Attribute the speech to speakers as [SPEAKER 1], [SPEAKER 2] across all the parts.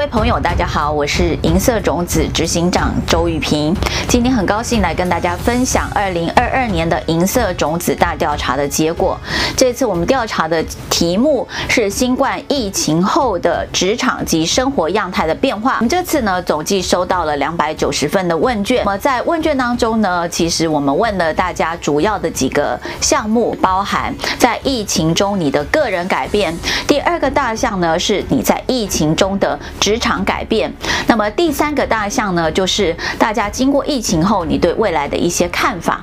[SPEAKER 1] 各位朋友，大家好，我是银色种子执行长周玉萍。今天很高兴来跟大家分享二零二二年的银色种子大调查的结果。这次我们调查的题目是新冠疫情后的职场及生活样态的变化。我们这次呢，总计收到了两百九十份的问卷。那么在问卷当中呢，其实我们问了大家主要的几个项目，包含在疫情中你的个人改变。第二个大项呢，是你在疫情中的职场改变，那么第三个大项呢，就是大家经过疫情后，你对未来的一些看法。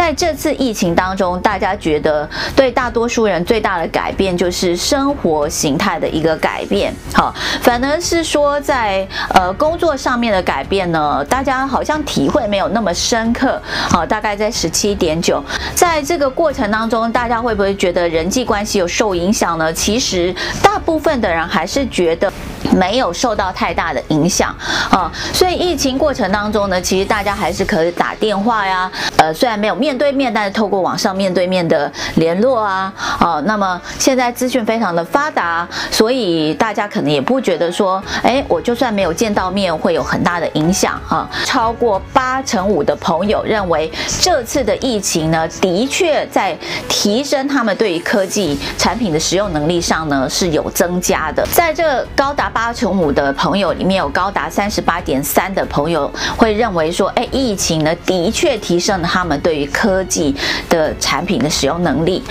[SPEAKER 1] 在这次疫情当中，大家觉得对大多数人最大的改变就是生活形态的一个改变。好，反而是说在呃工作上面的改变呢，大家好像体会没有那么深刻。好，大概在十七点九。在这个过程当中，大家会不会觉得人际关系有受影响呢？其实大部分的人还是觉得。没有受到太大的影响啊，所以疫情过程当中呢，其实大家还是可以打电话呀，呃，虽然没有面对面，但是透过网上面对面的联络啊，哦，那么现在资讯非常的发达，所以大家可能也不觉得说，哎，我就算没有见到面会有很大的影响啊。超过八成五的朋友认为这次的疫情呢，的确在提升他们对于科技产品的使用能力上呢是有增加的，在这高达。八八成五的朋友里面有高达三十八点三的朋友会认为说，哎，疫情呢的确提升了他们对于科技的产品的使用能力。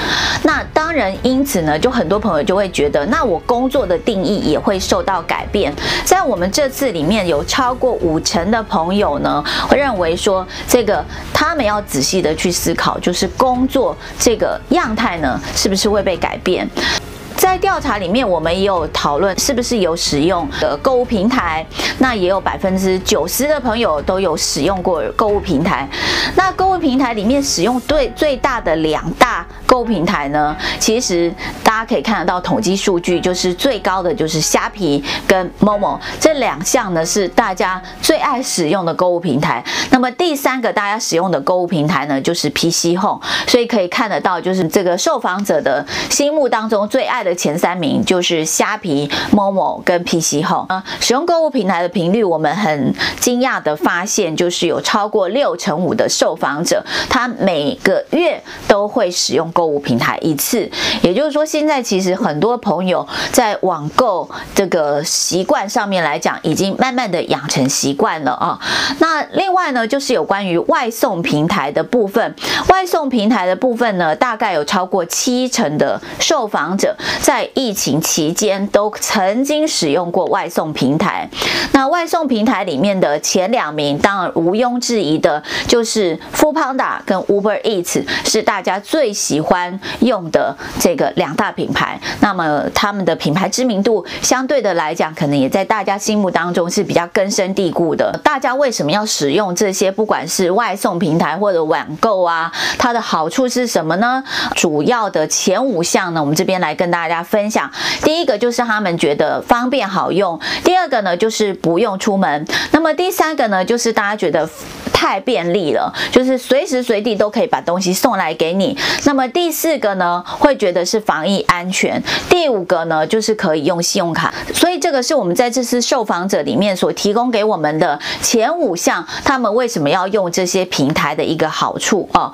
[SPEAKER 1] 那当然，因此呢，就很多朋友就会觉得，那我工作的定义也会受到改变。在我们这次里面有超过五成的朋友呢，会认为说，这个他们要仔细的去思考，就是工作这个样态呢，是不是会被改变？在在调查里面，我们也有讨论是不是有使用的购物平台，那也有百分之九十的朋友都有使用过购物平台。那购物平台里面使用最最大的两大购物平台呢，其实大家可以看得到统计数据，就是最高的就是虾皮跟 Momo 这两项呢是大家最爱使用的购物平台。那么第三个大家使用的购物平台呢，就是 PC Home。所以可以看得到，就是这个受访者的心目当中最爱的。前三名就是虾皮、Momo 跟 PC Home。使用购物平台的频率，我们很惊讶的发现，就是有超过六成五的受访者，他每个月都会使用购物平台一次。也就是说，现在其实很多朋友在网购这个习惯上面来讲，已经慢慢的养成习惯了啊。那另外呢，就是有关于外送平台的部分，外送平台的部分呢，大概有超过七成的受访者。在疫情期间都曾经使用过外送平台，那外送平台里面的前两名，当然毋庸置疑的就是 Foodpanda 跟 Uber Eats 是大家最喜欢用的这个两大品牌。那么他们的品牌知名度相对的来讲，可能也在大家心目当中是比较根深蒂固的。大家为什么要使用这些？不管是外送平台或者网购啊，它的好处是什么呢？主要的前五项呢，我们这边来跟大家。分享，第一个就是他们觉得方便好用，第二个呢就是不用出门，那么第三个呢就是大家觉得太便利了，就是随时随地都可以把东西送来给你。那么第四个呢会觉得是防疫安全，第五个呢就是可以用信用卡。所以这个是我们在这次受访者里面所提供给我们的前五项，他们为什么要用这些平台的一个好处啊。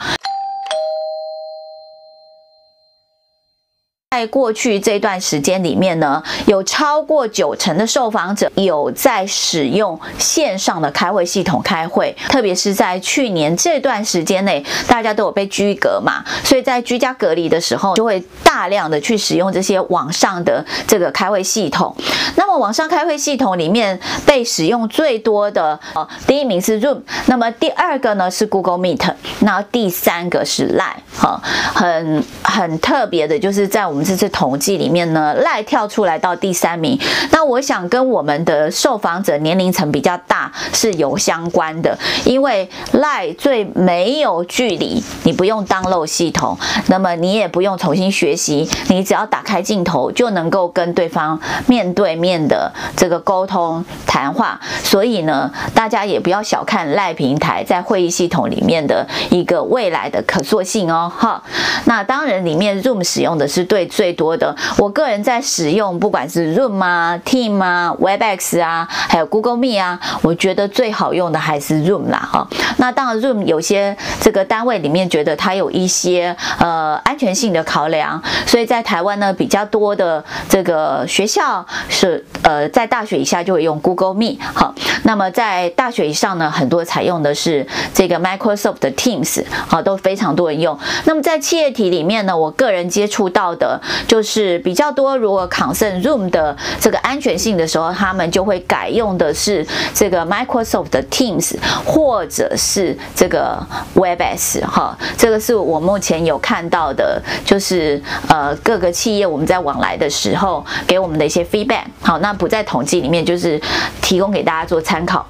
[SPEAKER 1] 在过去这段时间里面呢，有超过九成的受访者有在使用线上的开会系统开会，特别是在去年这段时间内，大家都有被居隔嘛，所以在居家隔离的时候，就会大量的去使用这些网上的这个开会系统。那么网上开会系统里面被使用最多的，呃，第一名是 Zoom，那么第二个呢是 Google Meet，那第三个是 Line，哈，很很特别的就是在我们。这次统计里面呢，赖跳出来到第三名。那我想跟我们的受访者年龄层比较大是有相关的，因为赖最没有距离，你不用当漏系统，那么你也不用重新学习，你只要打开镜头就能够跟对方面对面的这个沟通谈话。所以呢，大家也不要小看赖平台在会议系统里面的一个未来的可塑性哦。哈，那当然里面 Zoom 使用的是对最多的。我个人在使用，不管是 Zoom 啊、Team 啊、Webex 啊，还有 Google Meet 啊，我觉得最好用的还是 Zoom 啦哈。那当然 Zoom 有些这个单位里面觉得它有一些呃安全性的考量，所以在台湾呢比较多的这个学校是呃在大学以下就会用 Google Meet 好，那么在大学以上呢，很多采用的是这个 Microsoft 的 Teams 好，都非常多人用。那么在企业体里面呢，我个人接触到的就是比较多，如果 concern Zoom 的这个安全性的时候，他们就会改用的是这个 Microsoft 的 Teams 或者是这个 Webex 哈，这个是我目前有看到的，就是呃各个企业我们在往来的时候给我们的一些 feedback。好，那不在统计里面，就是提供给大家做参考。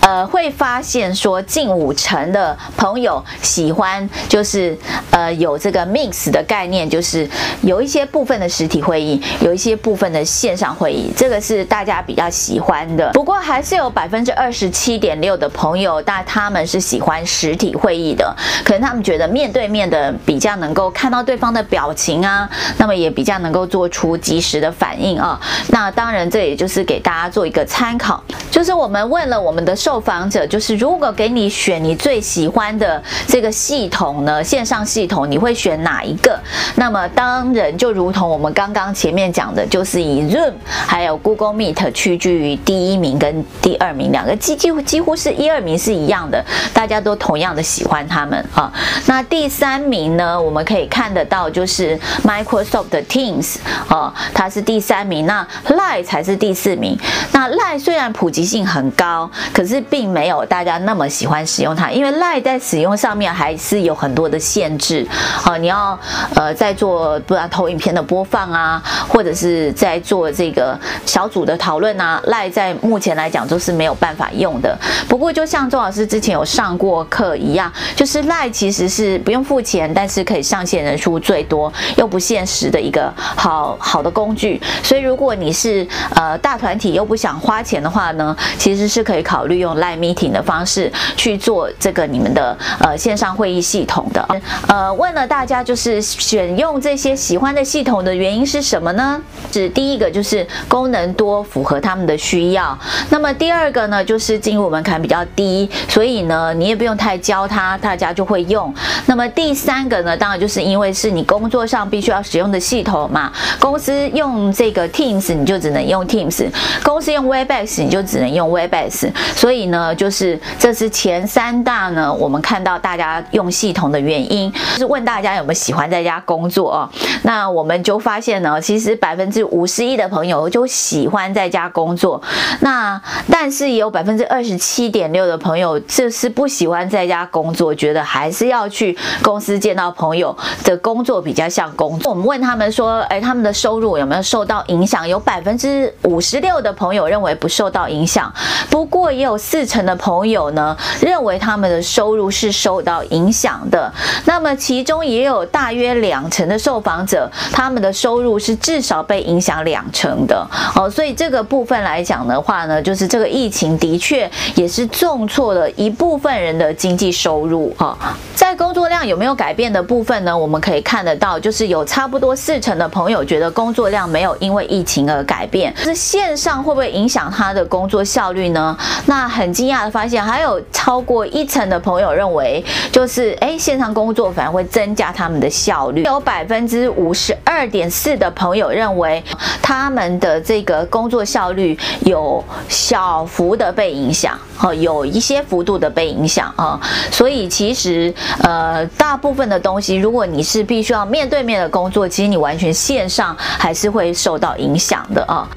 [SPEAKER 1] 呃，会发现说近五成的朋友喜欢，就是呃有这个 mix 的概念，就是有一些部分的实体会议，有一些部分的线上会议，这个是大家比较喜欢的。不过还是有百分之二十七点六的朋友，但他们是喜欢实体会议的，可能他们觉得面对面的比较能够看到对方的表情啊，那么也比较能够做出及时的反应啊。那当然，这也就是给大家做一个参考，就是我们问了我们。的受访者就是，如果给你选你最喜欢的这个系统呢，线上系统，你会选哪一个？那么当然就如同我们刚刚前面讲的，就是以 Zoom 还有 Google Meet 屈居于第一名跟第二名，两个几几乎几乎是一二名是一样的，大家都同样的喜欢他们啊。那第三名呢，我们可以看得到就是 Microsoft 的 Teams 啊，它是第三名，那 Line 才是第四名。那 Line 虽然普及性很高。可是并没有大家那么喜欢使用它，因为 lie 在使用上面还是有很多的限制。好，你要呃在做不然投影片的播放啊，或者是在做这个小组的讨论啊 lie 在目前来讲都是没有办法用的。不过就像周老师之前有上过课一样，就是 lie 其实是不用付钱，但是可以上线人数最多又不限时的一个好好的工具。所以如果你是呃大团体又不想花钱的话呢，其实是可以考。考虑用 Live Meeting 的方式去做这个你们的呃线上会议系统的。呃，问了大家就是选用这些喜欢的系统的原因是什么呢？是第一个就是功能多，符合他们的需要。那么第二个呢，就是进入门槛比较低，所以呢你也不用太教他，大家就会用。那么第三个呢，当然就是因为是你工作上必须要使用的系统嘛。公司用这个 Teams，你就只能用 Teams；公司用 Webex，你就只能用 Webex。所以呢，就是这是前三大呢，我们看到大家用系统的原因，就是问大家有没有喜欢在家工作哦。那我们就发现呢，其实百分之五十一的朋友就喜欢在家工作，那但是也有百分之二十七点六的朋友就是不喜欢在家工作，觉得还是要去公司见到朋友的工作比较像工作。我们问他们说，哎，他们的收入有没有受到影响？有百分之五十六的朋友认为不受到影响，不过。也有四成的朋友呢，认为他们的收入是受到影响的。那么其中也有大约两成的受访者，他们的收入是至少被影响两成的。哦，所以这个部分来讲的话呢，就是这个疫情的确也是重挫了一部分人的经济收入。哈，在工作量有没有改变的部分呢？我们可以看得到，就是有差不多四成的朋友觉得工作量没有因为疫情而改变。是线上会不会影响他的工作效率呢？那很惊讶的发现，还有超过一成的朋友认为，就是哎，线上工作反而会增加他们的效率。有百分之五十二点四的朋友认为，他们的这个工作效率有小幅的被影响，哈，有一些幅度的被影响啊。所以其实呃，大部分的东西，如果你是必须要面对面的工作，其实你完全线上还是会受到影响的啊。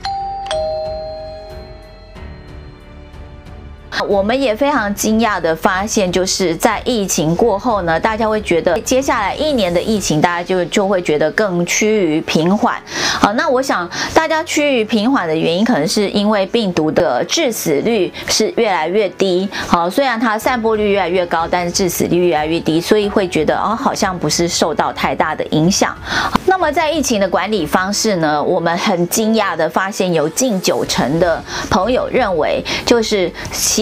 [SPEAKER 1] 我们也非常惊讶的发现，就是在疫情过后呢，大家会觉得接下来一年的疫情，大家就就会觉得更趋于平缓。好，那我想大家趋于平缓的原因，可能是因为病毒的致死率是越来越低。好，虽然它散播率越来越高，但是致死率越来越低，所以会觉得哦，好像不是受到太大的影响。那么在疫情的管理方式呢，我们很惊讶的发现，有近九成的朋友认为，就是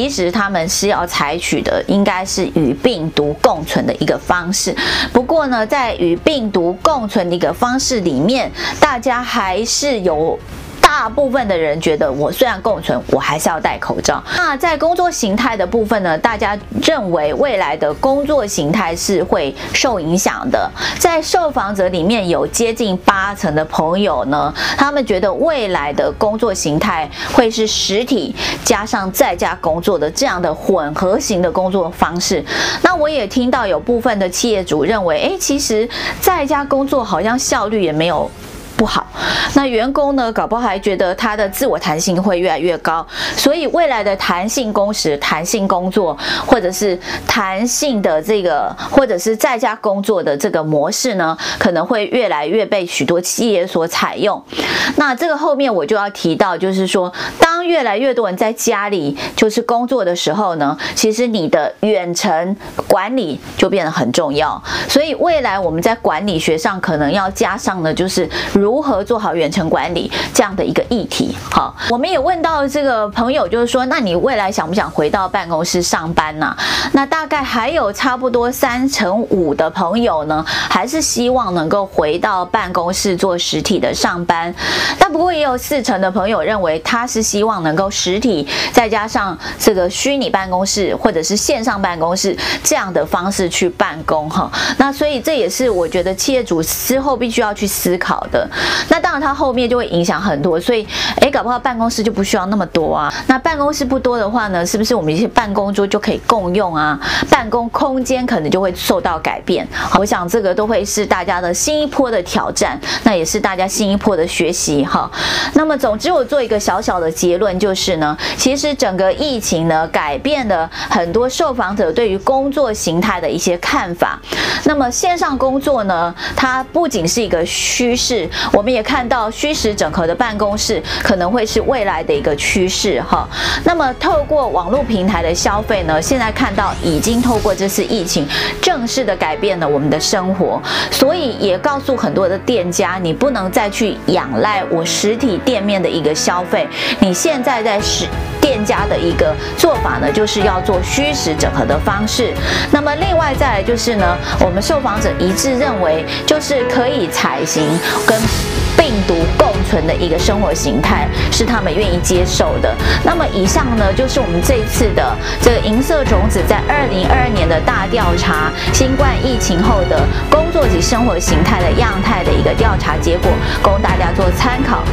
[SPEAKER 1] 其实他们是要采取的应该是与病毒共存的一个方式。不过呢，在与病毒共存的一个方式里面，大家还是有。大部分的人觉得，我虽然共存，我还是要戴口罩。那在工作形态的部分呢？大家认为未来的工作形态是会受影响的。在受访者里面有接近八成的朋友呢，他们觉得未来的工作形态会是实体加上在家工作的这样的混合型的工作方式。那我也听到有部分的企业主认为，诶，其实在家工作好像效率也没有。不好，那员工呢？搞不好还觉得他的自我弹性会越来越高，所以未来的弹性工时、弹性工作，或者是弹性的这个，或者是在家工作的这个模式呢，可能会越来越被许多企业所采用。那这个后面我就要提到，就是说，当越来越多人在家里就是工作的时候呢，其实你的远程管理就变得很重要。所以未来我们在管理学上可能要加上的，就是如如何做好远程管理这样的一个议题？好，我们也问到这个朋友，就是说，那你未来想不想回到办公室上班呢？那大概还有差不多三成五的朋友呢，还是希望能够回到办公室做实体的上班。但不过也有四成的朋友认为，他是希望能够实体再加上这个虚拟办公室或者是线上办公室这样的方式去办公哈。那所以这也是我觉得企业主之后必须要去思考的。那当然，它后面就会影响很多，所以，哎，搞不好办公室就不需要那么多啊。那办公室不多的话呢，是不是我们一些办公桌就可以共用啊？办公空间可能就会受到改变。我想这个都会是大家的新一波的挑战，那也是大家新一波的学习哈。那么，总之我做一个小小的结论就是呢，其实整个疫情呢，改变了很多受访者对于工作形态的一些看法。那么线上工作呢，它不仅是一个趋势。我们也看到虚实整合的办公室可能会是未来的一个趋势哈。那么透过网络平台的消费呢，现在看到已经透过这次疫情正式的改变了我们的生活，所以也告诉很多的店家，你不能再去仰赖我实体店面的一个消费，你现在在实店家的一个做法呢，就是要做虚实整合的方式。那么另外再来就是呢，我们受访者一致认为，就是可以采行跟病毒共存的一个生活形态，是他们愿意接受的。那么以上呢，就是我们这次的这个银色种子在二零二二年的大调查，新冠疫情后的工作及生活形态的样态的一个调查结果，供大家做参考。